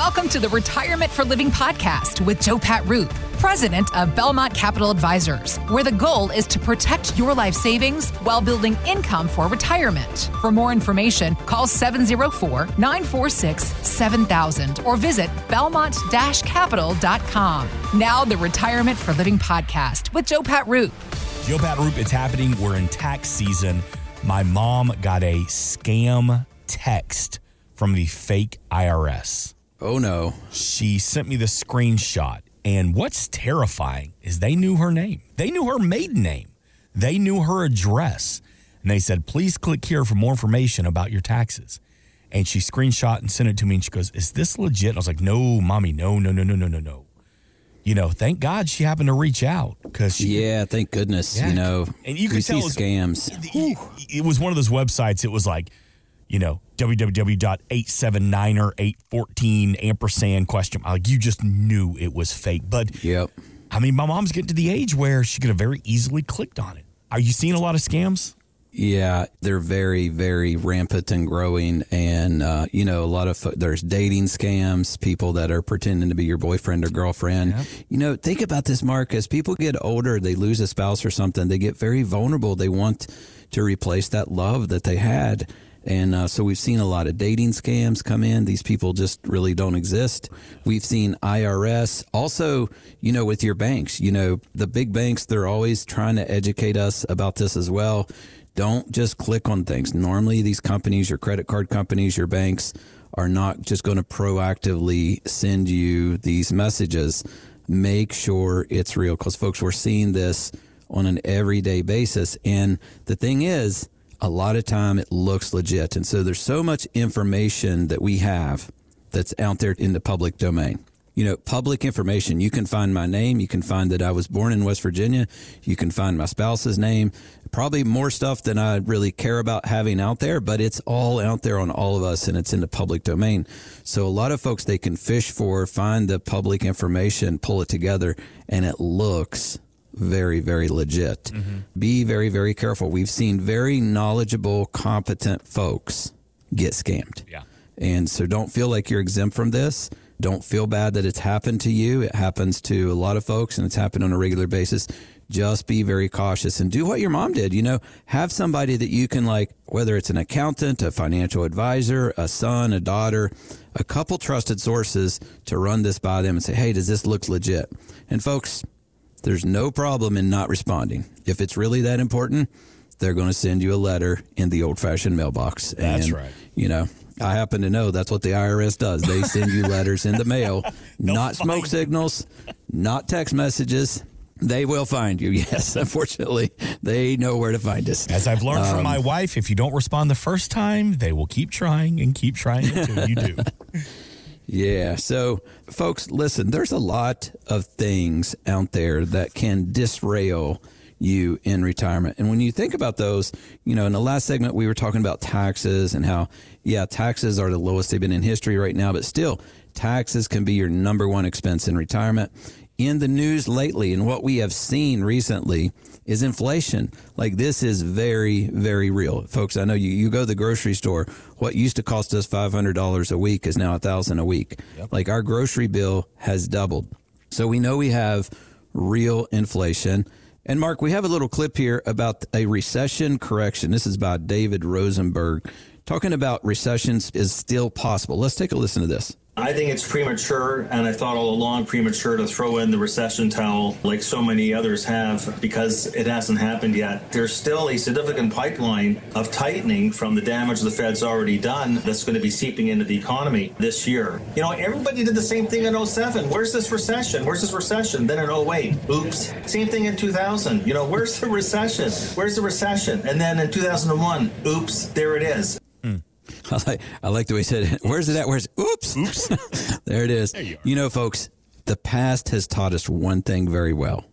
Welcome to the Retirement for Living podcast with Joe Pat Roop, president of Belmont Capital Advisors, where the goal is to protect your life savings while building income for retirement. For more information, call 704 946 7000 or visit belmont capital.com. Now, the Retirement for Living podcast with Joe Pat Roop. Joe Pat Roop, it's happening. We're in tax season. My mom got a scam text from the fake IRS. Oh no. She sent me the screenshot. And what's terrifying is they knew her name. They knew her maiden name. They knew her address. And they said, please click here for more information about your taxes. And she screenshot and sent it to me. And she goes, Is this legit? And I was like, No, mommy, no, no, no, no, no, no, no. You know, thank God she happened to reach out because yeah, thank goodness. Yeah. You know, and you could tell see it was- scams. it, it was one of those websites. It was like, you know, www.879 or 814 ampersand question. Like you just knew it was fake. But Yep. I mean, my mom's getting to the age where she could have very easily clicked on it. Are you seeing a lot of scams? Yeah, they're very, very rampant and growing. And, uh, you know, a lot of, fo- there's dating scams, people that are pretending to be your boyfriend or girlfriend. You know, think about this, Mark. As people get older, they lose a spouse or something, they get very vulnerable. They want to replace that love that they had. And uh, so we've seen a lot of dating scams come in. These people just really don't exist. We've seen IRS also, you know, with your banks, you know, the big banks, they're always trying to educate us about this as well. Don't just click on things. Normally, these companies, your credit card companies, your banks, are not just going to proactively send you these messages. Make sure it's real because, folks, we're seeing this on an everyday basis. And the thing is, a lot of time it looks legit. And so there's so much information that we have that's out there in the public domain. You know, public information. You can find my name. You can find that I was born in West Virginia. You can find my spouse's name. Probably more stuff than I really care about having out there, but it's all out there on all of us and it's in the public domain. So a lot of folks, they can fish for, find the public information, pull it together, and it looks very, very legit. Mm-hmm. Be very, very careful. We've seen very knowledgeable, competent folks get scammed. Yeah. And so don't feel like you're exempt from this. Don't feel bad that it's happened to you. It happens to a lot of folks and it's happened on a regular basis. Just be very cautious and do what your mom did. You know, have somebody that you can like, whether it's an accountant, a financial advisor, a son, a daughter, a couple trusted sources to run this by them and say, hey, does this look legit? And folks, there's no problem in not responding. If it's really that important, they're going to send you a letter in the old fashioned mailbox. That's And, right. You know, I happen to know that's what the IRS does. They send you letters in the mail, not smoke signals, not text messages. They will find you. Yes, unfortunately, they know where to find us. As I've learned from um, my wife, if you don't respond the first time, they will keep trying and keep trying until you do. Yeah. So, folks, listen, there's a lot of things out there that can disrail you in retirement. And when you think about those, you know, in the last segment, we were talking about taxes and how, yeah, taxes are the lowest they've been in history right now, but still, taxes can be your number one expense in retirement. In the news lately, and what we have seen recently is inflation. Like this is very, very real, folks. I know you, you go to the grocery store. What used to cost us five hundred dollars a week is now a thousand a week. Like our grocery bill has doubled. So we know we have real inflation. And Mark, we have a little clip here about a recession correction. This is by David Rosenberg talking about recessions is still possible. Let's take a listen to this. I think it's premature, and I thought all along premature to throw in the recession towel like so many others have because it hasn't happened yet. There's still a significant pipeline of tightening from the damage the Fed's already done that's going to be seeping into the economy this year. You know, everybody did the same thing in 07. Where's this recession? Where's this recession? Then in 08, oops. Same thing in 2000. You know, where's the recession? Where's the recession? And then in 2001, oops, there it is. I like, I like the way he said it. Where's it at? Where's oops? Oops. there it is. you You, are. know, folks, the past has taught us one thing very well.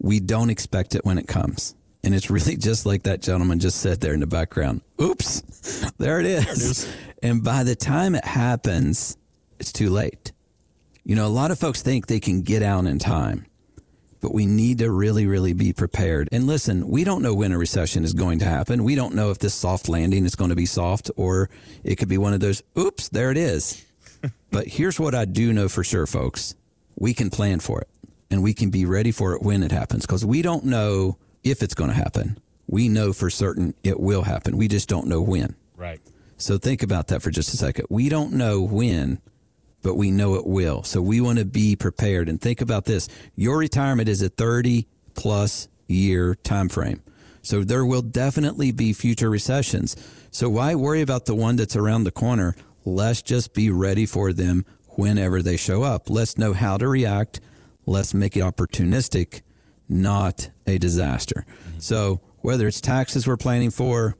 We don't expect it when it comes. And it's really just like that gentleman just said there in the background. Oops. There it is. And by the time it happens, it's too late. You know, a lot of folks think they can get out in time, but we need to really, really be prepared. And listen, we don't know when a recession is going to happen. We don't know if this soft landing is going to be soft or it could be one of those, oops, there it is. but here's what I do know for sure, folks. We can plan for it and we can be ready for it when it happens because we don't know if it's going to happen. We know for certain it will happen. We just don't know when. Right. So think about that for just a second. We don't know when, but we know it will. So we want to be prepared and think about this. Your retirement is a 30 plus year time frame. So there will definitely be future recessions. So why worry about the one that's around the corner? Let's just be ready for them whenever they show up. Let's know how to react. Let's make it opportunistic, not a disaster. Mm-hmm. So whether it's taxes we're planning for,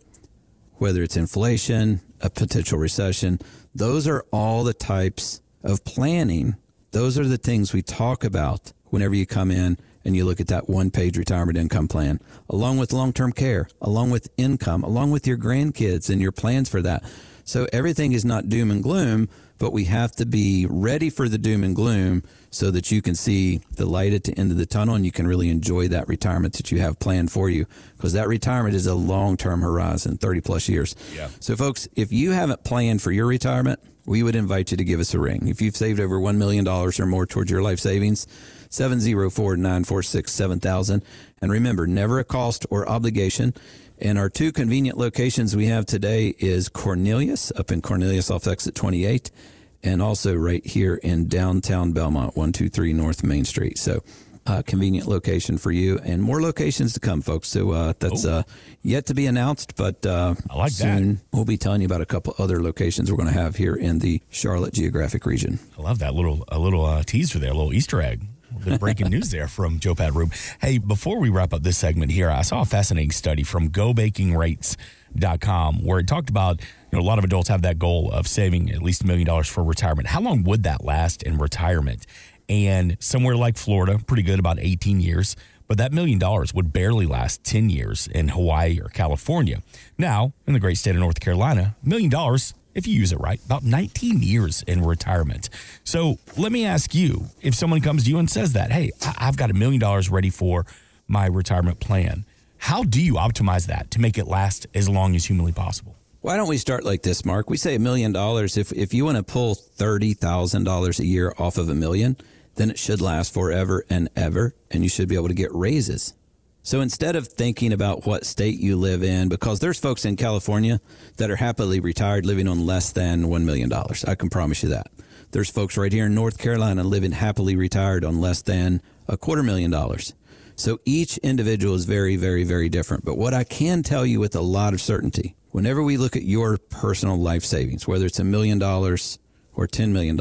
whether it's inflation, a potential recession, those are all the types of planning. Those are the things we talk about whenever you come in and you look at that one page retirement income plan, along with long term care, along with income, along with your grandkids and your plans for that. So everything is not doom and gloom, but we have to be ready for the doom and gloom so that you can see the light at the end of the tunnel and you can really enjoy that retirement that you have planned for you. Because that retirement is a long-term horizon 30 plus years. Yeah. so folks if you haven't planned for your retirement we would invite you to give us a ring. If you've saved over $1 million or more towards your life savings 704-946-7000 and remember never a cost or obligation and our two convenient locations we have today is Cornelius up in Cornelius off exit 28 and also right here in downtown Belmont, 123 North Main Street. So uh, convenient location for you and more locations to come, folks. So uh, that's uh, yet to be announced, but uh, like soon that. we'll be telling you about a couple other locations we're going to have here in the Charlotte geographic region. I love that little a little uh, teaser there, a little Easter egg the breaking news there from Joe Pat Roop. Hey, before we wrap up this segment here, I saw a fascinating study from GoBankingRates.com where it talked about you know a lot of adults have that goal of saving at least a million dollars for retirement. How long would that last in retirement? And somewhere like Florida, pretty good, about 18 years. But that million dollars would barely last 10 years in Hawaii or California. Now, in the great state of North Carolina, million dollars if you use it right, about 19 years in retirement. So let me ask you if someone comes to you and says that, hey, I've got a million dollars ready for my retirement plan, how do you optimize that to make it last as long as humanly possible? Why don't we start like this, Mark? We say a million dollars. If, if you want to pull $30,000 a year off of a million, then it should last forever and ever, and you should be able to get raises. So instead of thinking about what state you live in, because there's folks in California that are happily retired living on less than $1 million. I can promise you that. There's folks right here in North Carolina living happily retired on less than a quarter million dollars. So each individual is very, very, very different. But what I can tell you with a lot of certainty, whenever we look at your personal life savings, whether it's a million dollars or $10 million,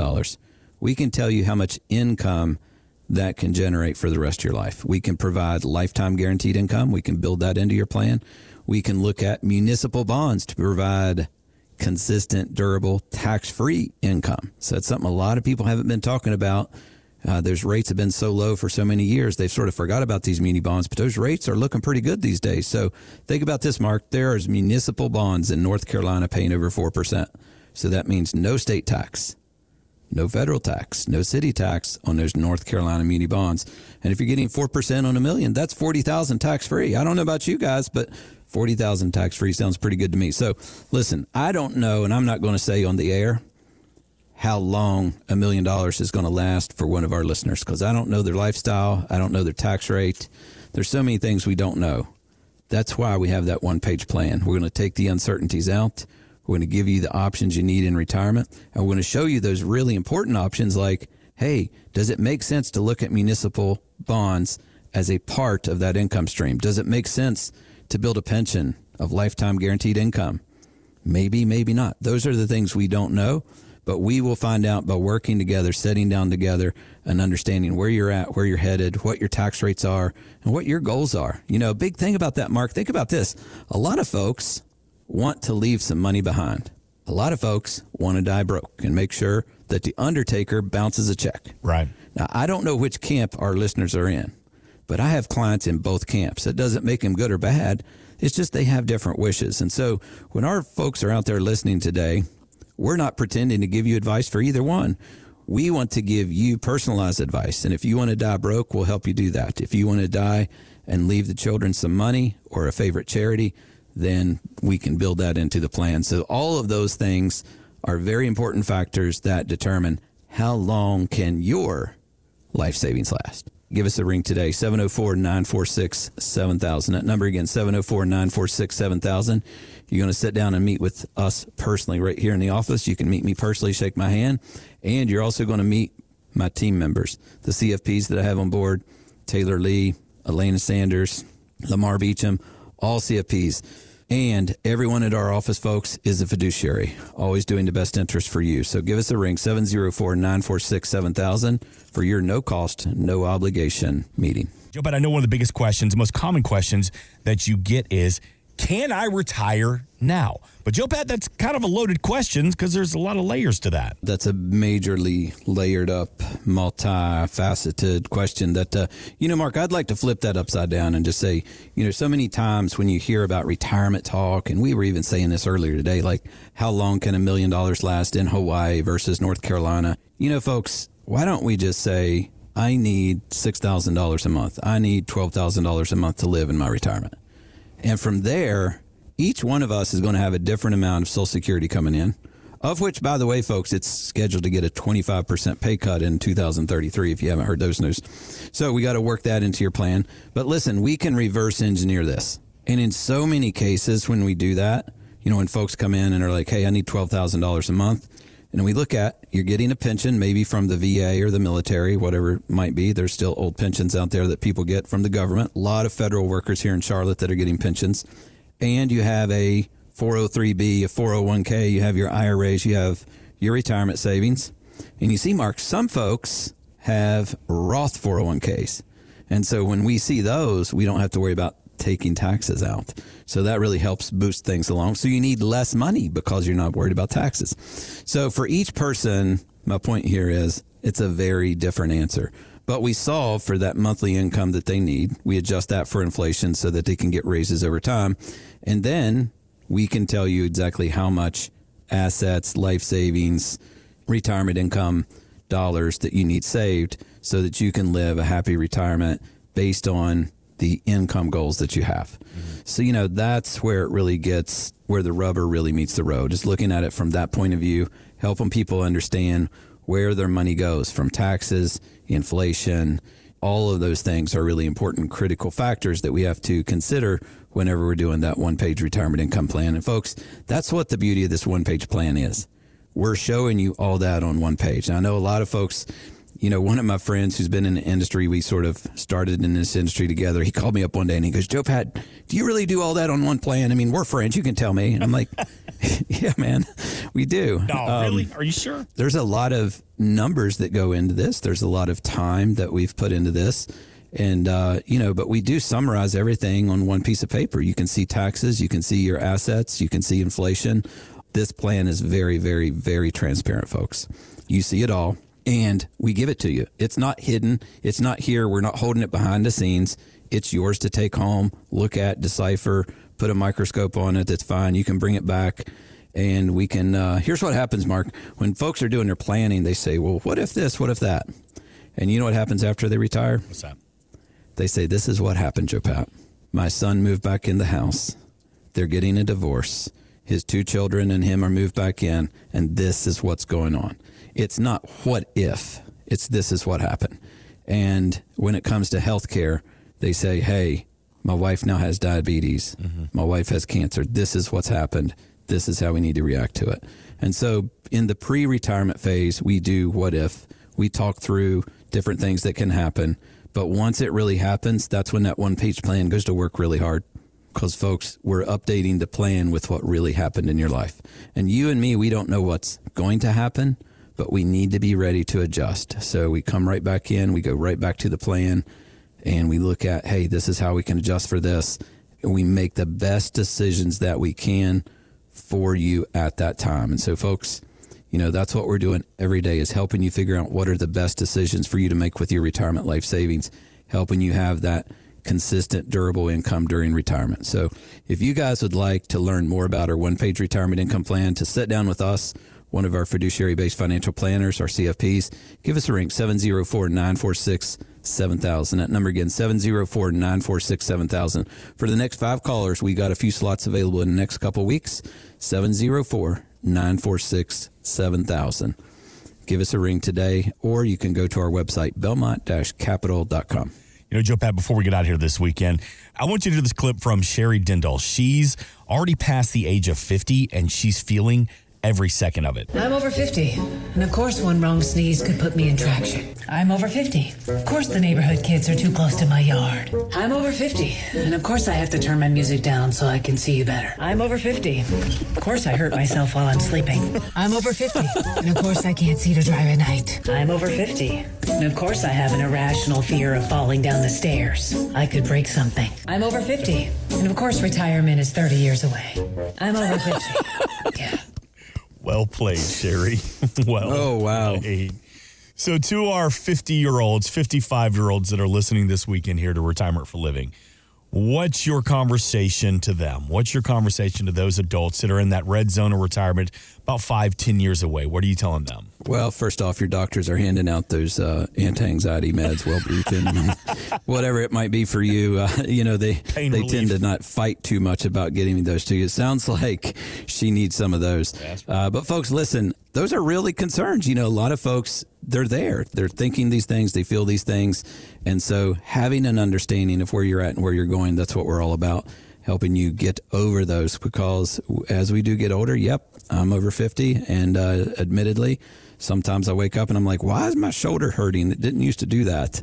we can tell you how much income that can generate for the rest of your life. We can provide lifetime guaranteed income. We can build that into your plan. We can look at municipal bonds to provide consistent, durable, tax free income. So that's something a lot of people haven't been talking about. Uh, those rates have been so low for so many years, they've sort of forgot about these muni bonds, but those rates are looking pretty good these days. So think about this, Mark. There is municipal bonds in North Carolina paying over 4%. So that means no state tax no federal tax, no city tax on those North Carolina muni bonds. And if you're getting 4% on a million, that's 40,000 tax free. I don't know about you guys, but 40,000 tax free sounds pretty good to me. So listen, I don't know, and I'm not going to say on the air how long a million dollars is going to last for one of our listeners because I don't know their lifestyle. I don't know their tax rate. There's so many things we don't know. That's why we have that one page plan. We're going to take the uncertainties out. We're going to give you the options you need in retirement. And we're going to show you those really important options like, hey, does it make sense to look at municipal bonds as a part of that income stream? Does it make sense to build a pension of lifetime guaranteed income? Maybe, maybe not. Those are the things we don't know, but we will find out by working together, sitting down together, and understanding where you're at, where you're headed, what your tax rates are, and what your goals are. You know, big thing about that, Mark, think about this. A lot of folks want to leave some money behind. A lot of folks want to die broke and make sure that the undertaker bounces a check. Right. Now, I don't know which camp our listeners are in, but I have clients in both camps. It doesn't make them good or bad. It's just they have different wishes. And so when our folks are out there listening today, we're not pretending to give you advice for either one. We want to give you personalized advice. And if you want to die broke, we'll help you do that. If you want to die and leave the children some money or a favorite charity, then we can build that into the plan. So all of those things are very important factors that determine how long can your life savings last. Give us a ring today, 704 946 7000. That number again, 704 946 7000. You're going to sit down and meet with us personally right here in the office. You can meet me personally, shake my hand, and you're also going to meet my team members, the CFPs that I have on board Taylor Lee, Elena Sanders, Lamar Beecham, all CFPs. And everyone at our office, folks, is a fiduciary, always doing the best interest for you. So give us a ring, 704 946 7000 for your no cost, no obligation meeting. Joe, but I know one of the biggest questions, most common questions that you get is can I retire now? But Joe Pat, that's kind of a loaded question because there's a lot of layers to that. That's a majorly layered up, multifaceted question that, uh, you know, Mark, I'd like to flip that upside down and just say, you know, so many times when you hear about retirement talk, and we were even saying this earlier today, like how long can a million dollars last in Hawaii versus North Carolina? You know, folks, why don't we just say, I need $6,000 a month. I need $12,000 a month to live in my retirement. And from there, each one of us is going to have a different amount of Social Security coming in, of which, by the way, folks, it's scheduled to get a 25% pay cut in 2033 if you haven't heard those news. So we got to work that into your plan. But listen, we can reverse engineer this. And in so many cases, when we do that, you know, when folks come in and are like, hey, I need $12,000 a month, and we look at you're getting a pension maybe from the VA or the military, whatever it might be. There's still old pensions out there that people get from the government. A lot of federal workers here in Charlotte that are getting pensions. And you have a 403b, a 401k, you have your IRAs, you have your retirement savings. And you see, Mark, some folks have Roth 401ks. And so when we see those, we don't have to worry about taking taxes out. So that really helps boost things along. So you need less money because you're not worried about taxes. So for each person, my point here is it's a very different answer. But we solve for that monthly income that they need. We adjust that for inflation so that they can get raises over time. And then we can tell you exactly how much assets, life savings, retirement income dollars that you need saved so that you can live a happy retirement based on the income goals that you have. Mm-hmm. So, you know, that's where it really gets where the rubber really meets the road. Just looking at it from that point of view, helping people understand where their money goes from taxes, inflation, all of those things are really important critical factors that we have to consider whenever we're doing that one page retirement income plan. And folks, that's what the beauty of this one page plan is. We're showing you all that on one page. Now, I know a lot of folks you know, one of my friends who's been in the industry, we sort of started in this industry together. He called me up one day and he goes, Joe Pat, do you really do all that on one plan? I mean, we're friends. You can tell me. And I'm like, yeah, man, we do. No, um, really? Are you sure? There's a lot of numbers that go into this. There's a lot of time that we've put into this. And, uh, you know, but we do summarize everything on one piece of paper. You can see taxes, you can see your assets, you can see inflation. This plan is very, very, very transparent, folks. You see it all and we give it to you. It's not hidden. It's not here. We're not holding it behind the scenes. It's yours to take home, look at, decipher, put a microscope on it. That's fine. You can bring it back and we can. Uh, here's what happens, Mark. When folks are doing their planning, they say, well, what if this? What if that? And you know what happens after they retire? What's that? They say, this is what happened, Joe Pat. My son moved back in the house. They're getting a divorce. His two children and him are moved back in, and this is what's going on. It's not what if, it's this is what happened. And when it comes to healthcare, they say, hey, my wife now has diabetes. Mm-hmm. My wife has cancer. This is what's happened. This is how we need to react to it. And so in the pre retirement phase, we do what if. We talk through different things that can happen. But once it really happens, that's when that one page plan goes to work really hard. Because, folks, we're updating the plan with what really happened in your life. And you and me, we don't know what's going to happen, but we need to be ready to adjust. So we come right back in, we go right back to the plan, and we look at, hey, this is how we can adjust for this. And we make the best decisions that we can for you at that time. And so, folks, you know, that's what we're doing every day is helping you figure out what are the best decisions for you to make with your retirement life savings, helping you have that consistent, durable income during retirement. So, if you guys would like to learn more about our one page retirement income plan, to sit down with us, one of our fiduciary based financial planners, our CFPs, give us a ring 704 946 7000. That number again, 704 946 7000. For the next five callers, we got a few slots available in the next couple weeks. 704 946 7000. Give us a ring today, or you can go to our website, belmont capital.com. You know, Joe Pat, before we get out here this weekend, I want you to do this clip from Sherry Dindal. She's already past the age of 50 and she's feeling every second of it. I'm over 50, and of course, one wrong sneeze could put me in traction. I'm over 50. Of course, the neighborhood kids are too close to my yard. I'm over 50, and of course, I have to turn my music down so I can see you better. I'm over 50. Of course, I hurt myself while I'm sleeping. I'm over 50, and of course, I can't see to drive at night. I'm over 50, and of course, I have an irrational fear of falling down the stairs. I could break something. I'm over 50, and of course, retirement is 30 years away. I'm over 50. Well played, Sherry. well. Oh, wow. Played. So, to our 50 year olds, 55 year olds that are listening this weekend here to Retirement for Living, what's your conversation to them? What's your conversation to those adults that are in that red zone of retirement about five, ten years away? What are you telling them? Well, first off, your doctors are handing out those uh, anti-anxiety meds, Wellbutrin, whatever it might be for you. Uh, you know, they Pain they relief. tend to not fight too much about getting those to you. It sounds like she needs some of those. Uh, but folks, listen, those are really concerns. You know, a lot of folks they're there, they're thinking these things, they feel these things, and so having an understanding of where you're at and where you're going, that's what we're all about. Helping you get over those because as we do get older, yep, I'm over 50, and uh, admittedly, sometimes I wake up and I'm like, why is my shoulder hurting? It didn't used to do that.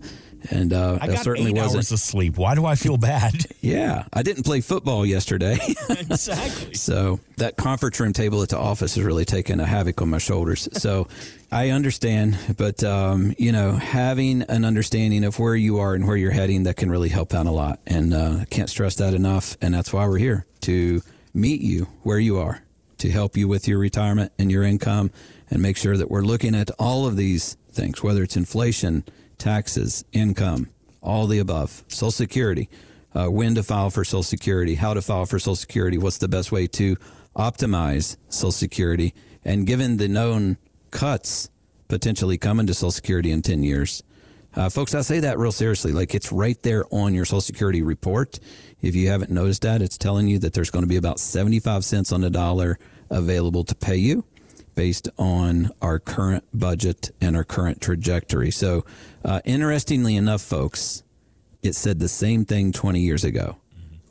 And uh, I got certainly eight wasn't. hours of sleep. Why do I feel bad? Yeah, I didn't play football yesterday. exactly. so that conference room table at the office has really taken a havoc on my shoulders. So I understand, but um, you know, having an understanding of where you are and where you're heading that can really help out a lot. And uh, I can't stress that enough. And that's why we're here to meet you where you are, to help you with your retirement and your income, and make sure that we're looking at all of these things, whether it's inflation, taxes, income, all the above, Social Security, uh, when to file for Social Security, how to file for Social Security, what's the best way to optimize Social Security, and given the known cuts potentially coming to Social Security in 10 years. Uh, folks, I say that real seriously. Like it's right there on your Social Security report. If you haven't noticed that, it's telling you that there's going to be about 75 cents on the dollar available to pay you based on our current budget and our current trajectory. So, uh, interestingly enough, folks, it said the same thing 20 years ago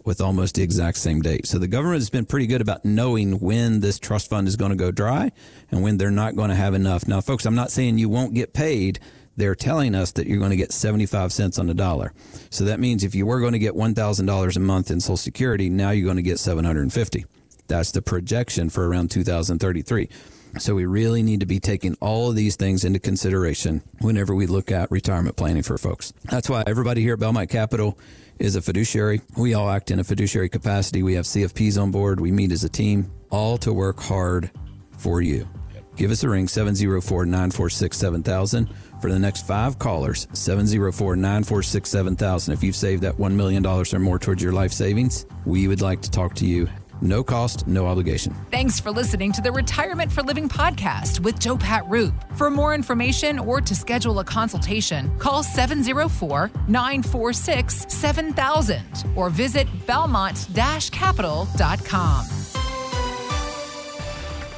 with almost the exact same date. So the government has been pretty good about knowing when this trust fund is going to go dry and when they're not going to have enough. Now, folks, I'm not saying you won't get paid. They're telling us that you're going to get 75 cents on the dollar. So that means if you were going to get $1,000 a month in Social Security, now you're going to get 750. That's the projection for around 2033. So we really need to be taking all of these things into consideration whenever we look at retirement planning for folks. That's why everybody here at Belmont Capital is a fiduciary. We all act in a fiduciary capacity. We have CFPs on board. We meet as a team, all to work hard for you. Give us a ring, 704 946 7000. For the next five callers, 704 946 7000. If you've saved that $1 million or more towards your life savings, we would like to talk to you. No cost, no obligation. Thanks for listening to the Retirement for Living podcast with Joe Pat Roop. For more information or to schedule a consultation, call 704 946 7000 or visit belmont capital.com.